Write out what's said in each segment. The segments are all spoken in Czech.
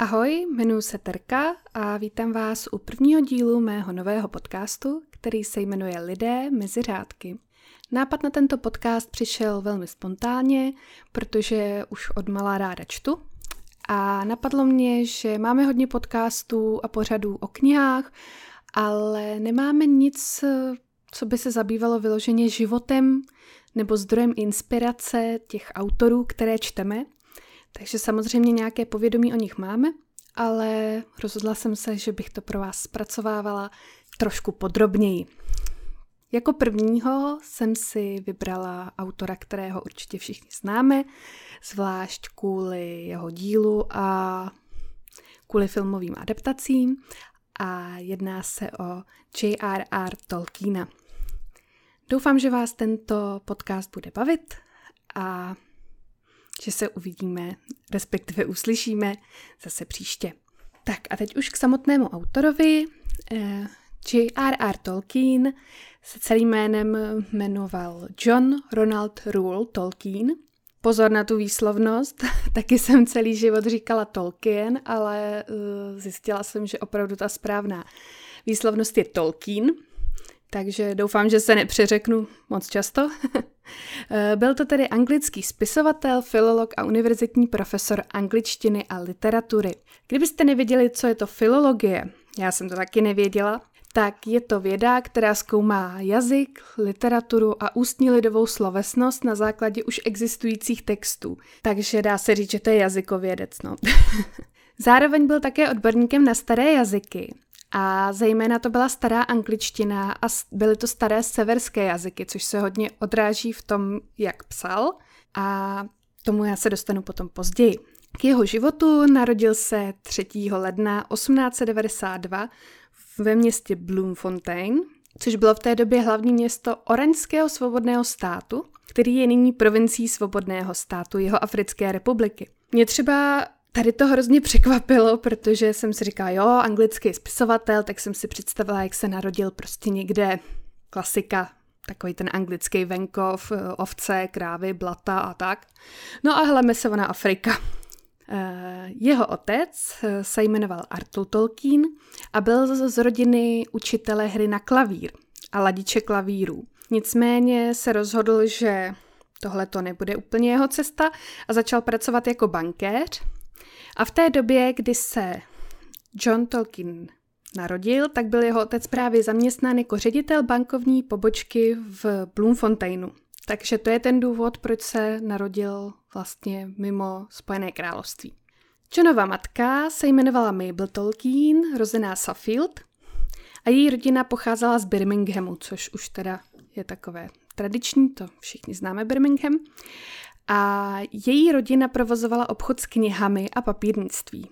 Ahoj, jmenuji se Terka a vítám vás u prvního dílu mého nového podcastu, který se jmenuje Lidé mezi řádky. Nápad na tento podcast přišel velmi spontánně, protože už od malá ráda čtu a napadlo mě, že máme hodně podcastů a pořadů o knihách, ale nemáme nic, co by se zabývalo vyloženě životem nebo zdrojem inspirace těch autorů, které čteme – takže samozřejmě nějaké povědomí o nich máme, ale rozhodla jsem se, že bych to pro vás zpracovávala trošku podrobněji. Jako prvního jsem si vybrala autora, kterého určitě všichni známe, zvlášť kvůli jeho dílu a kvůli filmovým adaptacím a jedná se o J.R.R. Tolkiena. Doufám, že vás tento podcast bude bavit a že se uvidíme, respektive uslyšíme zase příště. Tak a teď už k samotnému autorovi. Eh, J.R.R. Tolkien se celým jménem jmenoval John Ronald Rule Tolkien. Pozor na tu výslovnost, taky jsem celý život říkala Tolkien, ale uh, zjistila jsem, že opravdu ta správná výslovnost je Tolkien, takže doufám, že se nepřeřeknu moc často. Eh, byl to tedy anglický spisovatel, filolog a univerzitní profesor angličtiny a literatury. Kdybyste nevěděli, co je to filologie, já jsem to taky nevěděla, tak je to věda, která zkoumá jazyk, literaturu a ústní lidovou slovesnost na základě už existujících textů. Takže dá se říct, že to je jazykovědec, no. Zároveň byl také odborníkem na staré jazyky a zejména to byla stará angličtina a byly to staré severské jazyky, což se hodně odráží v tom, jak psal. A tomu já se dostanu potom později. K jeho životu narodil se 3. ledna 1892 ve městě Bloemfontein, což bylo v té době hlavní město Oraňského svobodného státu, který je nyní provincií svobodného státu jeho Africké republiky. Mě třeba Tady to hrozně překvapilo, protože jsem si říkala, jo, anglický spisovatel, tak jsem si představila, jak se narodil prostě někde klasika, takový ten anglický venkov, eh, ovce, krávy, blata a tak. No a hleme se ona Afrika. Eh, jeho otec eh, se jmenoval Arthur Tolkien a byl z rodiny učitele hry na klavír a ladiče klavírů. Nicméně se rozhodl, že tohle to nebude úplně jeho cesta a začal pracovat jako bankéř a v té době, kdy se John Tolkien narodil, tak byl jeho otec právě zaměstnán jako ředitel bankovní pobočky v Bloemfonteinu. Takže to je ten důvod, proč se narodil vlastně mimo Spojené království. Johnova matka se jmenovala Mabel Tolkien, rozená Suffield, a její rodina pocházela z Birminghamu, což už teda je takové tradiční, to všichni známe Birmingham. A její rodina provozovala obchod s knihami a papírnictví.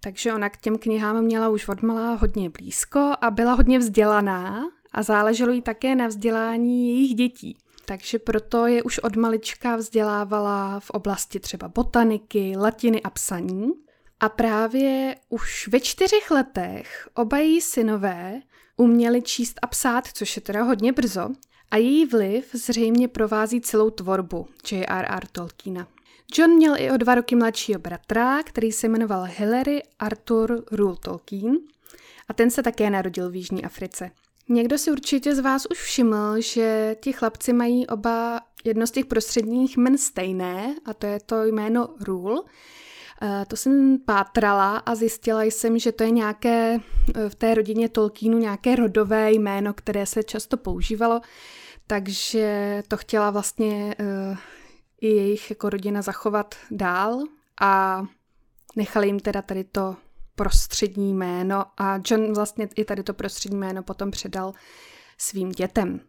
Takže ona k těm knihám měla už odmala hodně blízko a byla hodně vzdělaná a záleželo jí také na vzdělání jejich dětí. Takže proto je už od malička vzdělávala v oblasti třeba botaniky, latiny a psaní. A právě už ve čtyřech letech oba její synové uměli číst a psát, což je teda hodně brzo, a její vliv zřejmě provází celou tvorbu J.R.R. Tolkiena. John měl i o dva roky mladšího bratra, který se jmenoval Hilary Arthur Rule Tolkien a ten se také narodil v Jižní Africe. Někdo si určitě z vás už všiml, že ti chlapci mají oba jedno z těch prostředních men stejné a to je to jméno Rule. Eh, to jsem pátrala a zjistila jsem, že to je nějaké eh, v té rodině Tolkienu nějaké rodové jméno, které se často používalo takže to chtěla vlastně uh, i jejich jako rodina zachovat dál a nechali jim teda tady to prostřední jméno a John vlastně i tady to prostřední jméno potom předal svým dětem.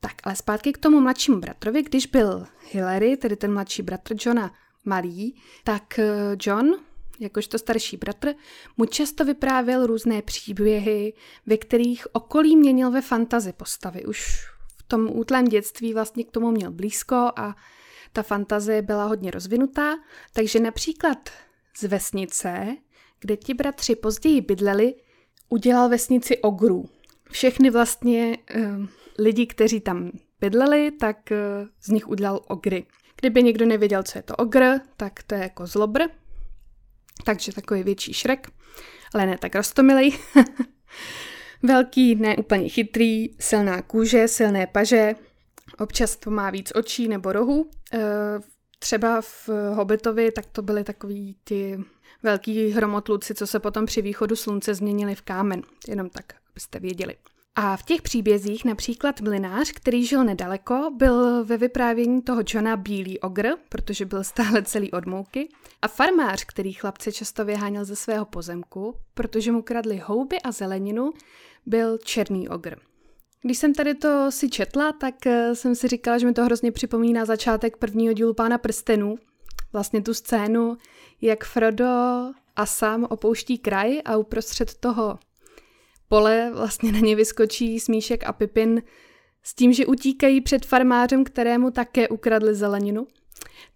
Tak, ale zpátky k tomu mladšímu bratrovi, když byl Hillary, tedy ten mladší bratr Johna, malý, tak eh, John, jakožto starší bratr, mu často vyprávěl různé příběhy, ve kterých okolí měnil ve fantazi postavy. Už tom útlém dětství vlastně k tomu měl blízko a ta fantazie byla hodně rozvinutá, takže například z vesnice, kde ti bratři později bydleli, udělal vesnici ogrů. Všechny vlastně uh, lidi, kteří tam bydleli, tak uh, z nich udělal ogry. Kdyby někdo nevěděl, co je to ogr, tak to je jako zlobr. takže takový větší šrek, ale ne tak roztomilý. Velký, ne úplně chytrý, silná kůže, silné paže, občas to má víc očí nebo rohu. E, třeba v Hobbitovi tak to byly takový ty velký hromotluci, co se potom při východu slunce změnili v kámen. Jenom tak, abyste věděli. A v těch příbězích například mlinář, který žil nedaleko, byl ve vyprávění toho Johna bílý ogr, protože byl stále celý od mouky, a farmář, který chlapce často vyháněl ze svého pozemku, protože mu kradli houby a zeleninu, byl černý ogr. Když jsem tady to si četla, tak eh, jsem si říkala, že mi to hrozně připomíná začátek prvního dílu Pána prstenů. Vlastně tu scénu, jak Frodo a Sam opouští kraj a uprostřed toho pole vlastně na ně vyskočí Smíšek a Pipin s tím, že utíkají před farmářem, kterému také ukradli zeleninu.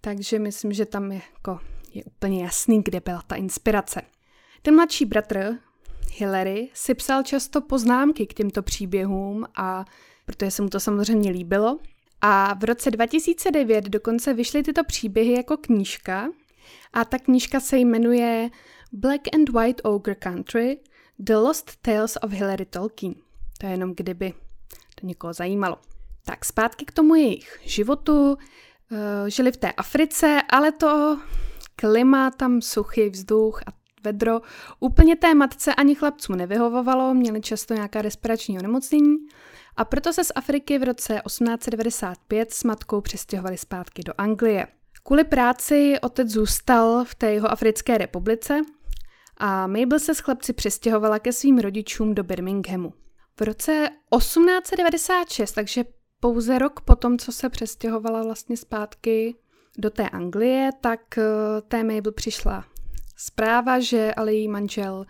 Takže myslím, že tam je, jako, je úplně jasný, kde byla ta inspirace. Ten mladší bratr, Hillary, si psal často poznámky k těmto příběhům a protože se mu to samozřejmě líbilo. A v roce 2009 dokonce vyšly tyto příběhy jako knížka a ta knížka se jmenuje Black and White Ogre Country – The Lost Tales of Hilary Tolkien. To je jenom kdyby to někoho zajímalo. Tak zpátky k tomu jejich životu. Eh, žili v té Africe, ale to klima, tam suchý vzduch a vedro úplně té matce ani chlapcům nevyhovovalo, měli často nějaká respirační onemocnění a proto se z Afriky v roce 1895 s matkou přestěhovali zpátky do Anglie. Kvůli práci otec zůstal v té jeho africké republice a Mabel se s chlapci přestěhovala ke svým rodičům do Birminghamu. V roce 1896, takže pouze rok po tom, co se přestěhovala vlastně zpátky do té Anglie, tak eh, té Mabel přišla zpráva, že ale její manžel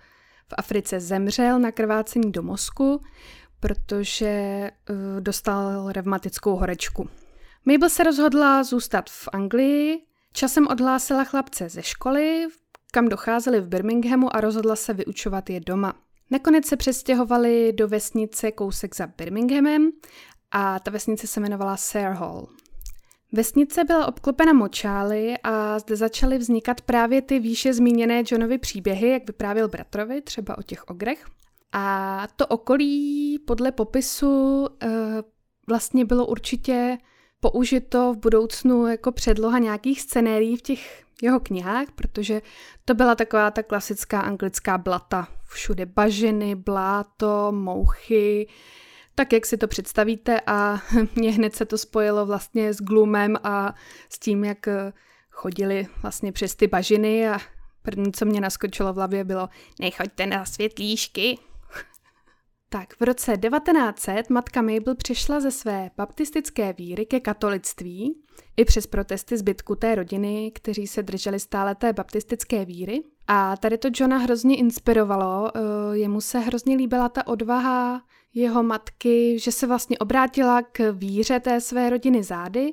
v Africe zemřel na krvácení do mozku, protože eh, dostal revmatickou horečku. Mabel se rozhodla zůstat v Anglii, časem odhlásila chlapce ze školy, kam docházeli v Birminghamu a rozhodla se vyučovat je doma. Nakonec se přestěhovali do vesnice kousek za Birminghamem a ta vesnice se jmenovala Sayre Hall. Vesnice byla obklopena močály a zde začaly vznikat právě ty výše zmíněné Johnovy příběhy, jak vyprávěl bratrovi, třeba o těch ogrech. A to okolí podle popisu e, vlastně bylo určitě použito v budoucnu jako předloha nějakých scenérií v těch jeho knihách, protože to byla taková ta klasická anglická blata. Všude bažiny, bláto, mouchy, tak jak si to představíte a mě hned se to spojilo vlastně s glumem a s tím, jak chodili vlastně přes ty bažiny a první, co mě naskočilo v hlavě, bylo nechoďte na světlíšky, tak v roce 1900 matka Mabel přišla ze své baptistické víry ke katolictví, i přes protesty zbytku té rodiny, kteří se drželi stále té baptistické víry. A tady to Johna hrozně inspirovalo, eh, jemu se hrozně líbila ta odvaha jeho matky, že se vlastně obrátila k víře té své rodiny zády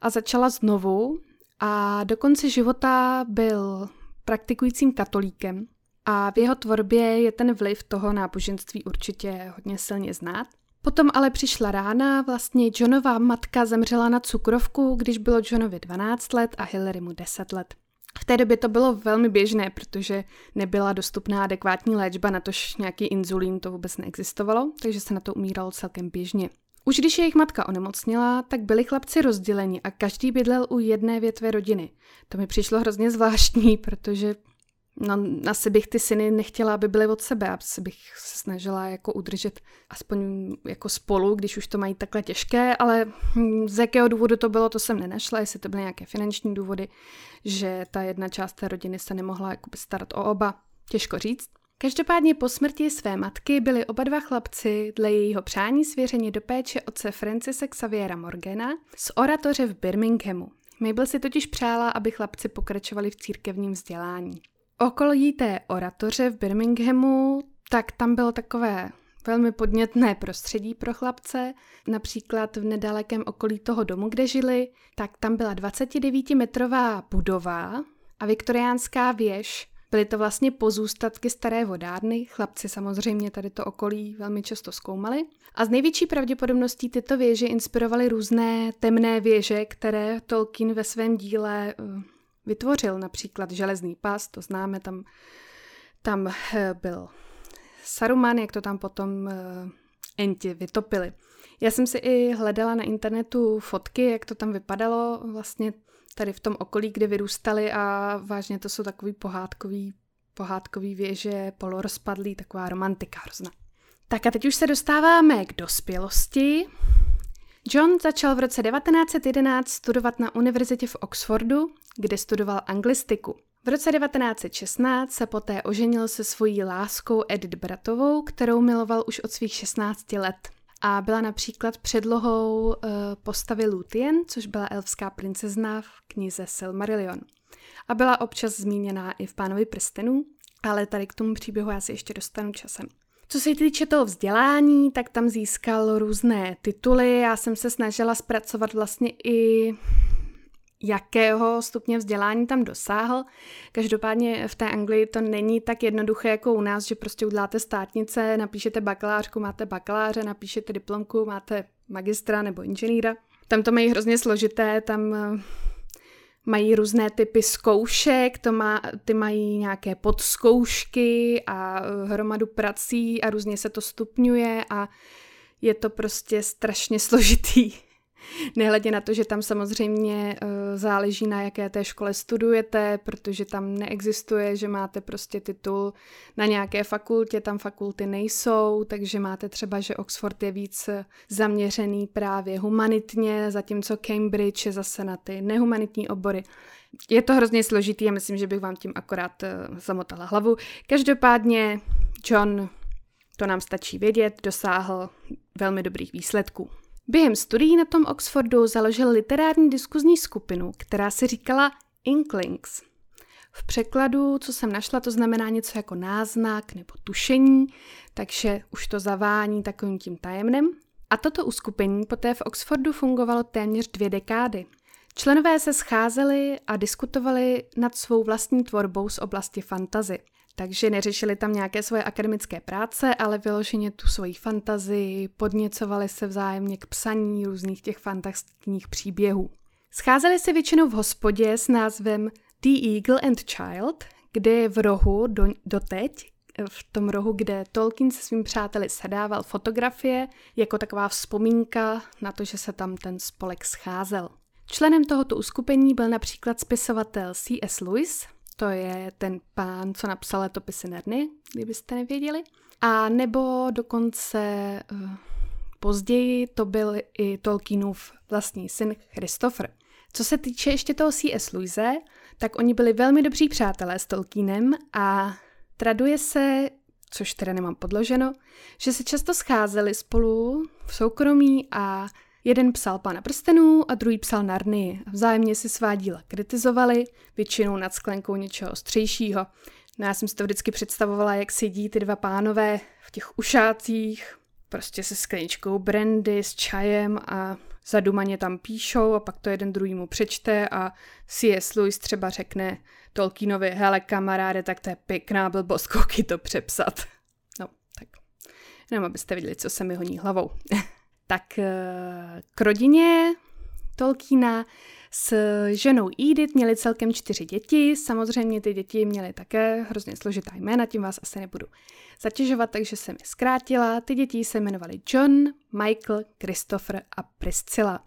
a začala znovu. A do konce života byl praktikujícím katolíkem a v jeho tvorbě je ten vliv toho náboženství určitě hodně silně znát. Potom ale přišla rána, vlastně Johnová matka zemřela na cukrovku, když bylo Johnovi 12 let a Hillary mu 10 let. V té době to bylo velmi běžné, protože nebyla dostupná adekvátní léčba, na tož nějaký inzulín to vůbec neexistovalo, takže se na to umíralo celkem běžně. Už když jejich matka onemocněla, tak byli chlapci rozděleni a každý bydlel u jedné větve rodiny. To mi přišlo hrozně zvláštní, protože No, asi bych ty syny nechtěla, aby byly od sebe, asi bych se snažila jako udržet aspoň jako spolu, když už to mají takhle těžké, ale hm, z jakého důvodu to bylo, to jsem nenašla, jestli to byly nějaké finanční důvody, že ta jedna část té rodiny se nemohla starat o oba, těžko říct. Každopádně po smrti své matky byli oba dva chlapci dle jejího přání svěřeni do péče otce Francise Xaviera Morgana z oratoře v Birminghamu. Mabel si totiž přála, aby chlapci pokračovali v církevním vzdělání okolí té oratoře v Birminghamu, tak tam bylo takové velmi podnětné prostředí pro chlapce. Například v nedalekém okolí toho domu, kde žili, tak tam byla 29-metrová budova a viktoriánská věž. Byly to vlastně pozůstatky staré vodárny, chlapci samozřejmě tady to okolí velmi často zkoumali. A z největší pravděpodobností tyto věže inspirovaly různé temné věže, které Tolkien ve svém díle eh, vytvořil například železný pas, to známe, tam, tam eh, byl Saruman, jak to tam potom Enti vytopili. Já jsem si i hledala na internetu fotky, jak to tam vypadalo vlastně tady v tom okolí, kde vyrůstali a vážně to jsou takový pohádkový, pohádkový věže, polorozpadlý, taková romantika hrozná. Tak a teď už se dostáváme k dospělosti. John začal v roce 1911 studovat na univerzitě v Oxfordu, kde studoval anglistiku. V roce 1916 se poté oženil se svojí láskou Edith Bratovou, kterou miloval už od svých 16 let. A byla například předlohou uh, postavy Lúthien, což byla elfská princezna v knize Silmarillion. A byla občas zmíněná i v Pánovi prstenů, ale tady k tomu příběhu já si ještě dostanu časem. Co se týče toho vzdělání, tak tam získal různé tituly. Já jsem se snažila zpracovat vlastně i jakého stupně vzdělání tam dosáhl. Každopádně v té Anglii to není tak jednoduché jako u nás, že prostě uděláte státnice, napíšete bakalářku, máte bakaláře, napíšete diplomku, máte magistra nebo inženýra. Tam to mají hrozně složité, tam eh, mají různé typy zkoušek, to má, ty mají nějaké podzkoušky a eh, hromadu prací a různě se to stupňuje a je to prostě strašně složitý. Nehledě na to, že tam samozřejmě uh, záleží na jaké té škole studujete, protože tam neexistuje, že máte prostě titul na nějaké fakultě, tam fakulty nejsou, takže máte třeba, že Oxford je víc zaměřený právě humanitně, zatímco Cambridge je zase na ty nehumanitní obory. Je to hrozně složitý a myslím, že bych vám tím akorát uh, zamotala hlavu. Každopádně John, to nám stačí vědět, dosáhl velmi dobrých výsledků. Během studií na tom Oxfordu založil literární diskuzní skupinu, která se říkala Inklings. V překladu, co jsem našla, to znamená něco jako náznak nebo tušení, takže už to zavání takovým tím tajemnem. A toto uskupení poté v Oxfordu fungovalo téměř dvě dekády. Členové se scházeli a diskutovali nad svou vlastní tvorbou z oblasti fantazy. Takže neřešili tam nějaké svoje akademické práce, ale vyloženě tu svoji fantazii, podněcovali se vzájemně k psaní různých těch fantastických příběhů. Scházeli se většinou v hospodě s názvem The Eagle and Child, kde je v rohu do, doteď, v tom rohu, kde Tolkien se svým přáteli sedával fotografie, jako taková vzpomínka na to, že se tam ten spolek scházel. Členem tohoto uskupení byl například spisovatel C.S. Lewis, to je ten pán, co napsal letopisy Nerny, kdybyste nevěděli. A nebo dokonce uh, později to byl i Tolkienův vlastní syn Christopher. Co se týče ještě toho C.S. Louise, tak oni byli velmi dobří přátelé s Tolkienem a traduje se, což teda nemám podloženo, že se často scházeli spolu v soukromí a Jeden psal Pána prstenů a druhý psal Narny. Vzájemně si svá díla kritizovali, většinou nad sklenkou něčeho ostřejšího. No já jsem si to vždycky představovala, jak sedí ty dva pánové v těch ušácích, prostě se skleničkou brandy, s čajem a zadumaně tam píšou a pak to jeden druhýmu přečte a C.S. Lewis třeba řekne Tolkienovi, hele kamaráde, tak to je pěkná blbost, koky to přepsat. No, tak jenom abyste viděli, co se mi honí hlavou. tak eh, k rodině Tolkiena s ženou Edith měli celkem čtyři děti. Samozřejmě ty děti měly také hrozně složitá jména, tím vás asi nebudu zatěžovat, takže jsem je zkrátila. Ty děti se jmenovaly John, Michael, Christopher a Priscilla.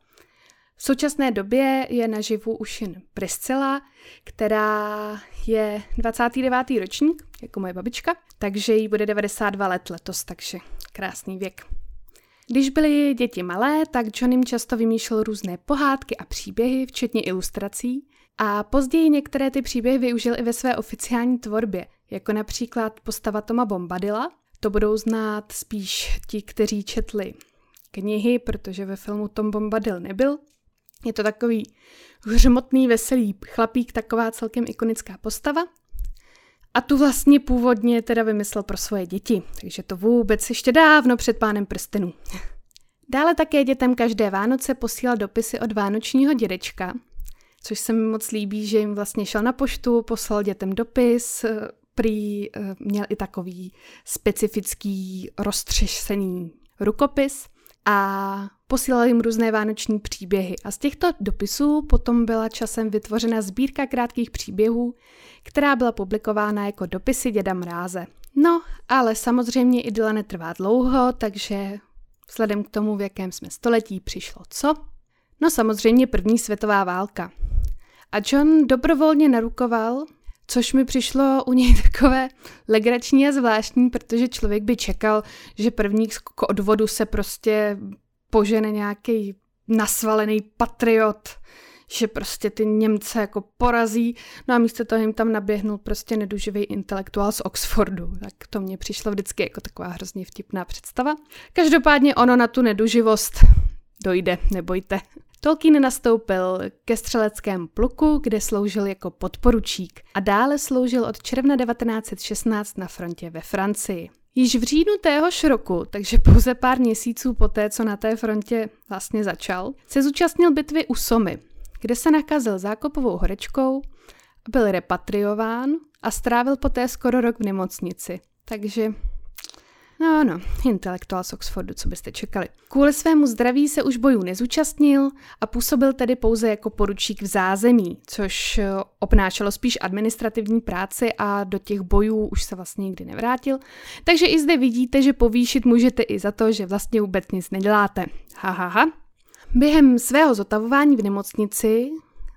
V současné době je naživu už jen Priscilla, která je 29. ročník, jako moje babička, takže jí bude 92 let letos, takže krásný věk. Když byly děti malé, tak John jim často vymýšlel různé pohádky a příběhy, včetně ilustrací, a později některé ty příběhy využil i ve své oficiální tvorbě, jako například postava Toma Bombadila. To budou znát spíš ti, kteří četli knihy, protože ve filmu Tom Bombadil nebyl. Je to takový hřmotný, veselý chlapík, taková celkem ikonická postava. A tu vlastně původně teda vymyslel pro svoje děti, takže to vůbec ještě dávno před pánem prstenů. Dále také dětem každé Vánoce posílal dopisy od vánočního dědečka, což se mi moc líbí, že jim vlastně šel na poštu, poslal dětem dopis, prý eh, měl i takový specifický roztřešený rukopis. A posílal jim různé vánoční příběhy. A z těchto dopisů potom byla časem vytvořena sbírka krátkých příběhů, která byla publikována jako dopisy děda Mráze. No, ale samozřejmě idyla netrvá dlouho, takže vzhledem k tomu, v jakém jsme století, přišlo co? No samozřejmě první světová válka. A John dobrovolně narukoval, což mi přišlo u něj takové legrační a zvláštní, protože člověk by čekal, že první k odvodu se prostě požene nějaký nasvalený patriot, že prostě ty Němce jako porazí, no a místo toho jim tam naběhnul prostě neduživý intelektuál z Oxfordu. Tak to mně přišlo vždycky jako taková hrozně vtipná představa. Každopádně ono na tu neduživost dojde, nebojte. Tolkien nastoupil ke střeleckému pluku, kde sloužil jako podporučík a dále sloužil od června 1916 na frontě ve Francii. Již v říjnu téhož roku, takže pouze pár měsíců poté, co na té frontě vlastně začal, se zúčastnil bitvy u Somy, kde se nakazil zákopovou horečkou, byl repatriován a strávil poté skoro rok v nemocnici. Takže No ano, intelektuál z Oxfordu, co byste čekali. Kvůli svému zdraví se už bojů nezúčastnil a působil tedy pouze jako poručík v zázemí, což eh, obnášelo spíš administrativní práci a do těch bojů už se vlastně nikdy nevrátil. Takže i zde vidíte, že povýšit můžete i za to, že vlastně vůbec nic neděláte. Ha, ha, ha. Během svého zotavování v nemocnici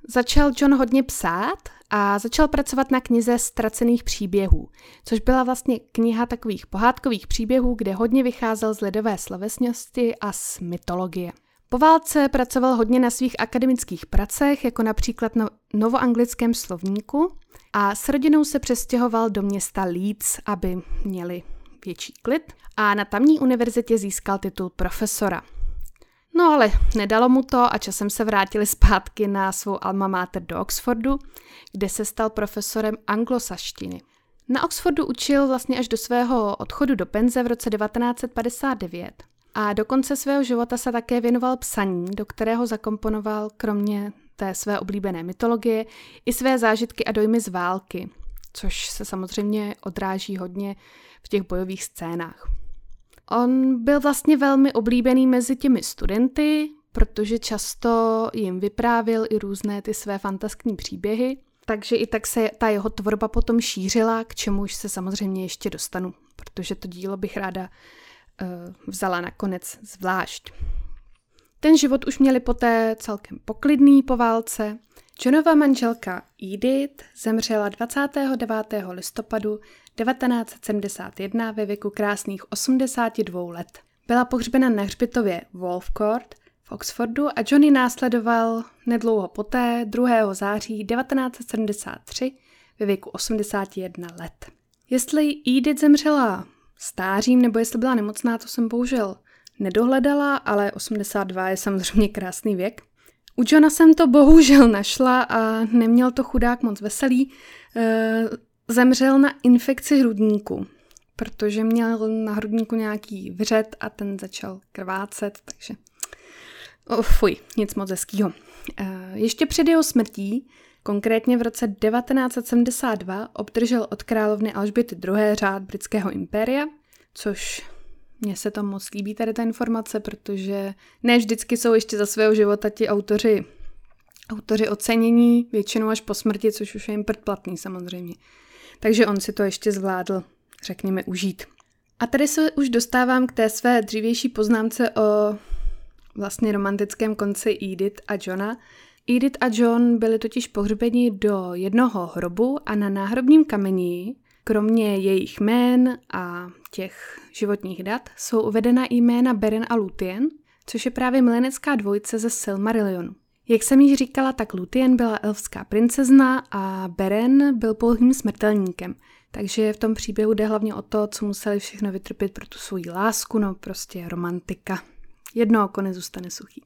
začal John hodně psát a začal pracovat na knize Ztracených příběhů, což byla vlastně kniha takových pohádkových příběhů, kde hodně vycházel z lidové slovesnosti a z mytologie. Po válce pracoval hodně na svých akademických pracech, jako například na novoanglickém slovníku a s rodinou se přestěhoval do města Leeds, aby měli větší klid a na tamní univerzitě získal titul profesora. No ale nedalo mu to a časem se vrátili zpátky na svou alma mater do Oxfordu, kde se stal profesorem anglosaštiny. Na Oxfordu učil vlastně až do svého odchodu do penze v roce 1959 a do konce svého života se také věnoval psaní, do kterého zakomponoval kromě té své oblíbené mytologie i své zážitky a dojmy z války, což se samozřejmě odráží hodně v těch bojových scénách. On byl vlastně velmi oblíbený mezi těmi studenty, protože často jim vyprávěl i různé ty své fantaskní příběhy, takže i tak se ta jeho tvorba potom šířila, k čemuž se samozřejmě ještě dostanu, protože to dílo bych ráda uh, vzala nakonec zvlášť. Ten život už měli poté celkem poklidný po válce. Johnova manželka Edith zemřela 29. listopadu 1971 ve věku krásných 82 let. Byla pohřbena na hřbitově Wolf Court v Oxfordu a Johnny následoval nedlouho poté 2. září 1973 ve věku 81 let. Jestli Edith zemřela stářím nebo jestli byla nemocná, to jsem bohužel nedohledala, ale 82 je samozřejmě krásný věk. U Johna jsem to bohužel našla a neměl to chudák moc veselý. Eh, zemřel na infekci hrudníku, protože měl na hrudníku nějaký vřet a ten začal krvácet, takže oh, fuj, nic moc hezkýho. Eh, ještě před jeho smrtí, konkrétně v roce 1972, obdržel od královny Alžběty II. řád britského impéria, což mně se to moc líbí tady ta informace, protože ne vždycky jsou ještě za svého života ti autoři, autoři ocenění, většinou až po smrti, což už je jim předplatný samozřejmě. Takže on si to ještě zvládl, řekněme, užít. A tady se už dostávám k té své dřívější poznámce o vlastně romantickém konci Edith a Johna. Edith a John byli totiž pohřbeni do jednoho hrobu a na náhrobním kameni, kromě jejich jmén a těch životních dat, jsou uvedena jména Beren a Lutien, což je právě milenecká dvojice ze Silmarillionu. Jak jsem již říkala, tak Lutien byla elfská princezna a Beren byl pouhým smrtelníkem. Takže v tom příběhu jde hlavně o to, co museli všechno vytrpět pro tu svoji lásku, no prostě romantika. Jedno oko nezůstane suchý.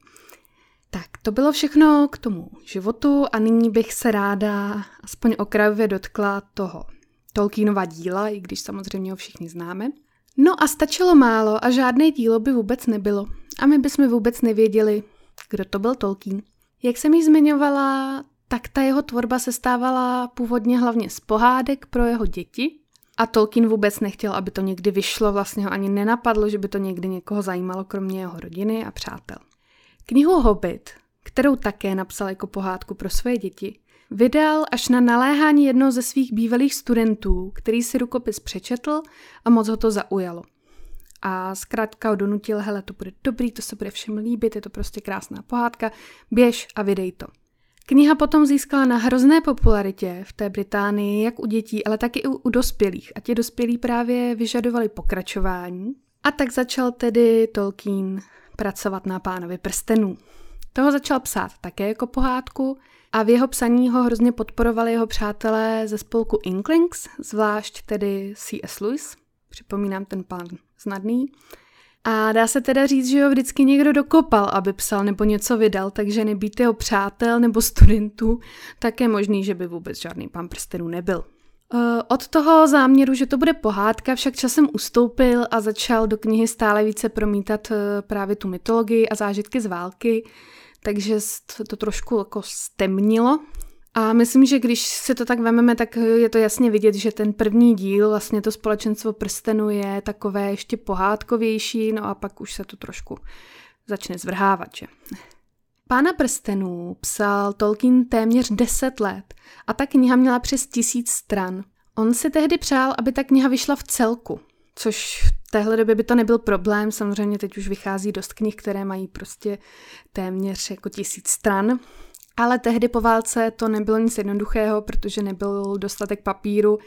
Tak, to bylo všechno k tomu životu a nyní bych se ráda aspoň okrajově dotkla toho Tolkienova díla, i když samozřejmě ho všichni známe. No a stačilo málo a žádné dílo by vůbec nebylo. A my bychom vůbec nevěděli, kdo to byl Tolkien. Jak jsem ji zmiňovala, tak ta jeho tvorba se stávala původně hlavně z pohádek pro jeho děti A Tolkien vůbec nechtěl, aby to někdy vyšlo, vlastně ho ani nenapadlo, že by to někdy někoho zajímalo, kromě jeho rodiny a přátel. Knihu Hobbit, kterou také napsal jako pohádku pro své děti, vydal až na naléhání jednoho ze svých bývalých studentů, který si rukopis přečetl a moc ho to zaujalo. A zkrátka ho donutil, hele, to bude dobrý, to se bude všem líbit, je to prostě krásná pohádka, běž a vydej to. Kniha potom získala na hrozné popularitě v té Británii, jak u dětí, ale taky i u dospělých. A ti dospělí právě vyžadovali pokračování. A tak začal tedy Tolkien pracovat na pánovi prstenů. Toho začal psát také jako pohádku a v jeho psaní ho hrozně podporovali jeho přátelé ze spolku Inklings, zvlášť tedy C.S. Lewis, připomínám ten pán znadný. A dá se teda říct, že ho vždycky někdo dokopal, aby psal nebo něco vydal, takže nebýt jeho přátel nebo studentů, tak je možný, že by vůbec žádný pán prstenů nebyl. Eh, od toho záměru, že to bude pohádka, však časem ustoupil a začal do knihy stále více promítat eh, právě tu mytologii a zážitky z války, takže to trošku jako stemnilo. A myslím, že když se to tak vememe, tak je to jasně vidět, že ten první díl, vlastně to společenstvo prstenu je takové ještě pohádkovější, no a pak už se to trošku začne zvrhávat, že? Pána prstenů psal Tolkien téměř 10 let a ta kniha měla přes tisíc stran. On si tehdy přál, aby ta kniha vyšla v celku, což téhle době by to nebyl problém, samozřejmě teď už vychází dost knih, které mají prostě téměř jako tisíc stran, ale tehdy po válce to nebylo nic jednoduchého, protože nebyl dostatek papíru.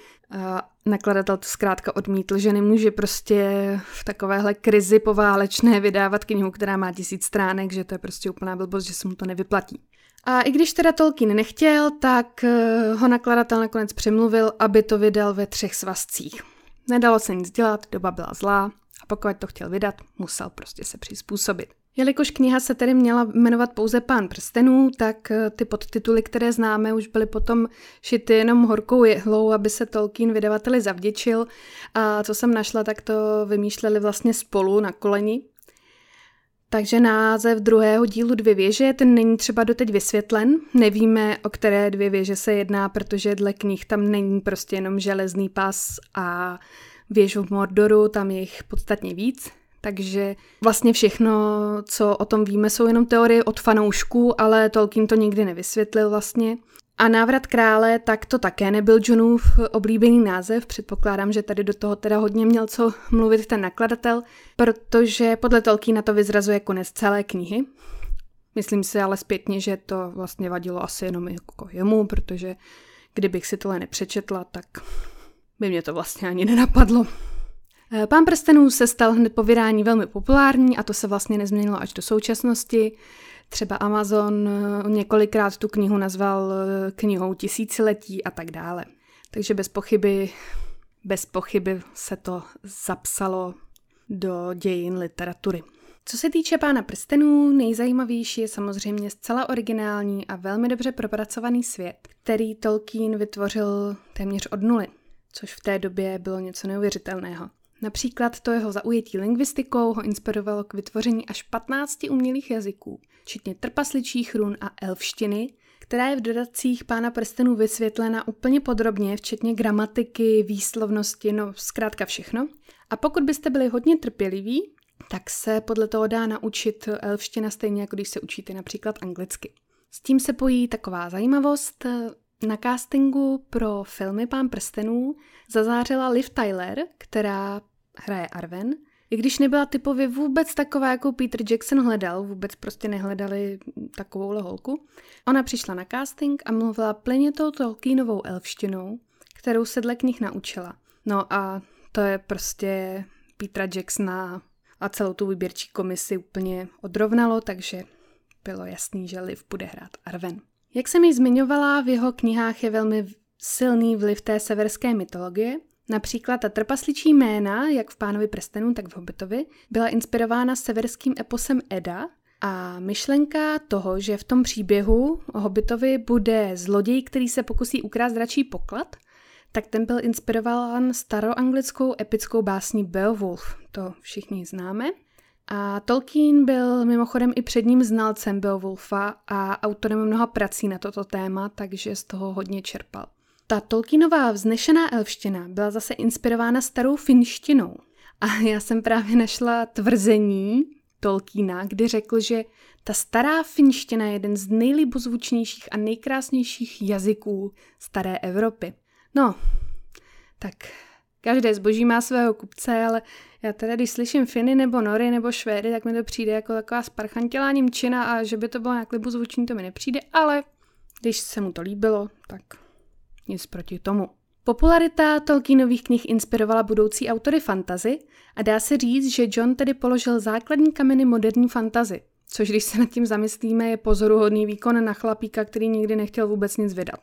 Nakladatel to zkrátka odmítl, že nemůže prostě v takovéhle krizi poválečné vydávat knihu, která má tisíc stránek, že to je prostě úplná blbost, že se mu to nevyplatí. A i když teda Tolkien nechtěl, tak eh, ho nakladatel nakonec přemluvil, aby to vydal ve třech svazcích. Nedalo se nic dělat, doba byla zlá a pokud to chtěl vydat, musel prostě se přizpůsobit. Jelikož kniha se tedy měla jmenovat pouze Pán prstenů, tak eh, ty podtituly, které známe, už byly potom šity jenom horkou jehlou, aby se Tolkien vydavateli zavděčil. A co jsem našla, tak to vymýšleli vlastně spolu na koleni. Takže název druhého dílu Dvě věže, ten není třeba doteď vysvětlen. Nevíme, o které dvě věže se jedná, protože dle knih tam není prostě jenom železný pas a věž v Mordoru, tam je jich podstatně víc. Takže vlastně všechno, co o tom víme, jsou jenom teorie od fanoušků, ale Tolkien to nikdy nevysvětlil vlastně. A návrat krále, tak to také nebyl Johnův oblíbený název. Předpokládám, že tady do toho teda hodně měl co mluvit ten nakladatel, protože podle Tolkiena to vyzrazuje konec celé knihy. Myslím si ale zpětně, že to vlastně vadilo asi jenom jako jemu, protože kdybych si tohle nepřečetla, tak by mě to vlastně ani nenapadlo. Eh, Pán prstenů se stal hned po vydání velmi populární a to se vlastně nezměnilo až do současnosti. Třeba Amazon eh, několikrát tu knihu nazval eh, knihou tisíciletí a tak dále. Takže bez pochyby, bez pochyby se to zapsalo do dějin literatury. Co se týče Pána prstenů, nejzajímavější je samozřejmě zcela originální a velmi dobře propracovaný svět, který Tolkien vytvořil téměř od nuly, což v té době bylo něco neuvěřitelného. Například to jeho zaujetí lingvistikou ho inspirovalo k vytvoření až 15 umělých jazyků, včetně trpasličích run a elfštiny, která je v dodatcích Pána prstenů vysvětlena úplně podrobně, včetně gramatiky, výslovnosti, no zkrátka všechno. A pokud byste byli hodně trpěliví, tak se podle toho dá naučit elfština stejně, jako když se učíte například anglicky. S tím se pojí taková zajímavost. Na castingu pro filmy Pán prstenů zazářila Liv Tyler, která hraje Arwen, i když nebyla typově vůbec taková, jako Peter Jackson hledal, vůbec prostě nehledali takovou holku, ona přišla na casting a mluvila plně tou Tolkienovou elfštinou, kterou se dle knih naučila. No a to je prostě Petra Jacksona a celou tu výběrčí komisi úplně odrovnalo, takže bylo jasný, že Liv bude hrát Arwen. Jak jsem ji zmiňovala, v jeho knihách je velmi silný vliv té severské mytologie Například ta trpasličí jména, jak v Pánovi prstenu, tak v Hobbitovi, byla inspirována severským eposem Eda a myšlenka toho, že v tom příběhu o Hobbitovi bude zloděj, který se pokusí ukrást dračí poklad, tak ten byl inspirován staroanglickou epickou básní Beowulf, to všichni známe. A Tolkien byl mimochodem i předním znalcem Beowulfa a autorem mnoha prací na toto téma, takže z toho hodně čerpal. Ta Tolkienová vznešená elfština byla zase inspirována starou finštinou. A já jsem právě našla tvrzení Tolkiena, kdy řekl, že ta stará finština je jeden z nejlibozvučnějších a nejkrásnějších jazyků staré Evropy. No, tak každé zboží má svého kupce, ale já teda, když slyším Finy nebo Nory nebo Švédy, tak mi to přijde jako taková sparchantělá Němčina a že by to bylo nějak libozvučný, to mi nepřijde, ale když se mu to líbilo, tak nic proti tomu. Popularita Tolkienových knih inspirovala budoucí autory fantazy a dá se říct, že John tedy položil základní kameny moderní fantazy, což když se nad tím zamyslíme, je pozoruhodný výkon na chlapíka, který nikdy nechtěl vůbec nic vydat.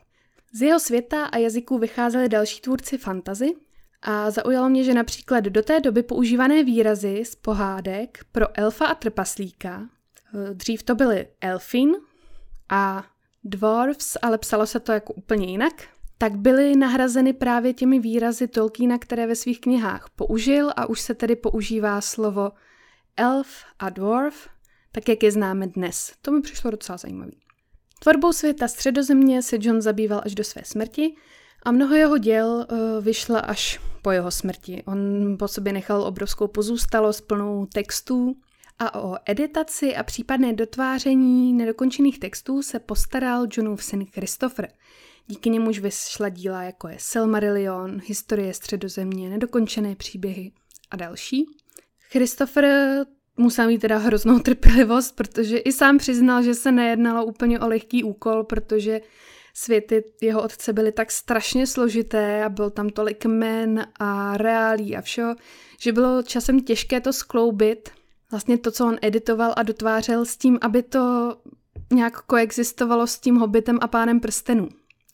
Z jeho světa a jazyků vycházeli další tvůrci fantazy a zaujalo mě, že například do té doby používané výrazy z pohádek pro elfa a trpaslíka, eh, dřív to byly elfin a dwarfs, ale psalo se to jako úplně jinak, tak byly nahrazeny právě těmi výrazy Tolkiena, které ve svých knihách použil a už se tedy používá slovo elf a dwarf, tak jak je známe dnes. To mi přišlo docela zajímavé. Tvorbou světa středozemě se John zabýval až do své smrti a mnoho jeho děl uh, vyšla až po jeho smrti. On po sobě nechal obrovskou pozůstalost plnou textů a o editaci a případné dotváření nedokončených textů se postaral Johnův syn Christopher. Díky němuž vyšla díla jako je Silmarillion, Historie středozemě, Nedokončené příběhy a další. Christopher musel mít teda hroznou trpělivost, protože i sám přiznal, že se nejednalo úplně o lehký úkol, protože světy jeho otce byly tak strašně složité a byl tam tolik men a reálí a všeho, že bylo časem těžké to skloubit, vlastně to, co on editoval a dotvářel s tím, aby to nějak koexistovalo s tím Hobbitem a Pánem prstenů.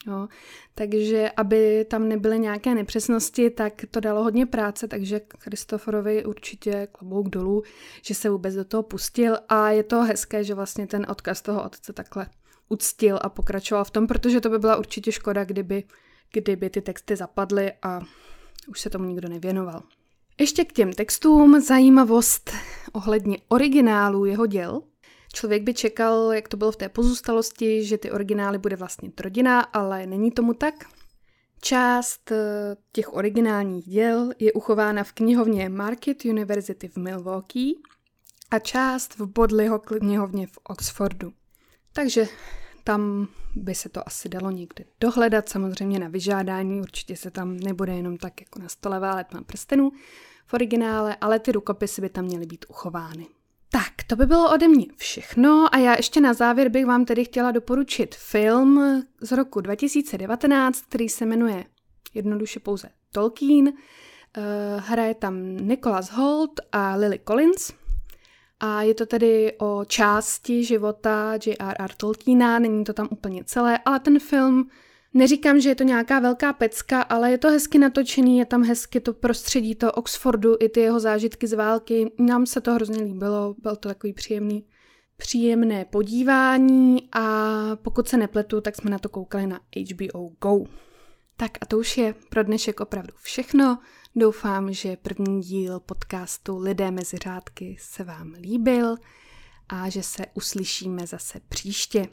Jo. Takže aby tam nebyly nějaké nepřesnosti, tak to dalo hodně práce, takže Kristoforovi určitě klobouk dolů, že se vůbec do toho pustil a je to hezké, že vlastně ten odkaz toho otce takhle uctil a pokračoval v tom, protože to by byla určitě škoda, kdyby, kdyby ty texty zapadly a už se tomu nikdo nevěnoval. Ještě k těm textům zajímavost ohledně originálu jeho děl. Člověk by čekal, jak to bylo v té pozůstalosti, že ty originály bude vlastně rodina, ale není tomu tak. Část eh, těch originálních děl je uchována v knihovně Market University v Milwaukee a část v Bodleyho knihovně v Oxfordu. Takže tam by se to asi dalo někde dohledat, samozřejmě na vyžádání, určitě se tam nebude jenom tak jako na stole válet na prstenů v originále, ale ty rukopisy by tam měly být uchovány. Tak, to by bylo ode mě všechno a já ještě na závěr bych vám tedy chtěla doporučit film z roku 2019, který se jmenuje jednoduše pouze Tolkien. Uh, hraje tam Nicholas Holt a Lily Collins. A je to tedy o části života J.R.R. Tolkiena, není to tam úplně celé, ale ten film Neříkám, že je to nějaká velká pecka, ale je to hezky natočený, je tam hezky to prostředí to Oxfordu, i ty jeho zážitky z války. Nám se to hrozně líbilo, byl to takový příjemný, příjemné podívání a pokud se nepletu, tak jsme na to koukali na HBO Go. Tak a to už je pro dnešek opravdu všechno. Doufám, že první díl podcastu Lidé mezi řádky se vám líbil a že se uslyšíme zase příště.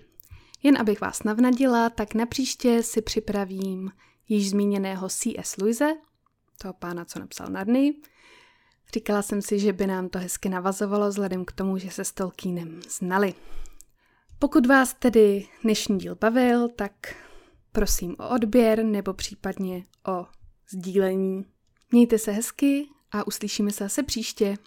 Jen abych vás navnadila, tak na příště si připravím již zmíněného C.S. Luise, toho pána, co napsal Narny. Říkala jsem si, že by nám to hezky navazovalo vzhledem k tomu, že se s Tolkienem znali. Pokud vás tedy dnešní díl bavil, tak prosím o odběr nebo případně o sdílení. Mějte se hezky a uslyšíme se zase příště.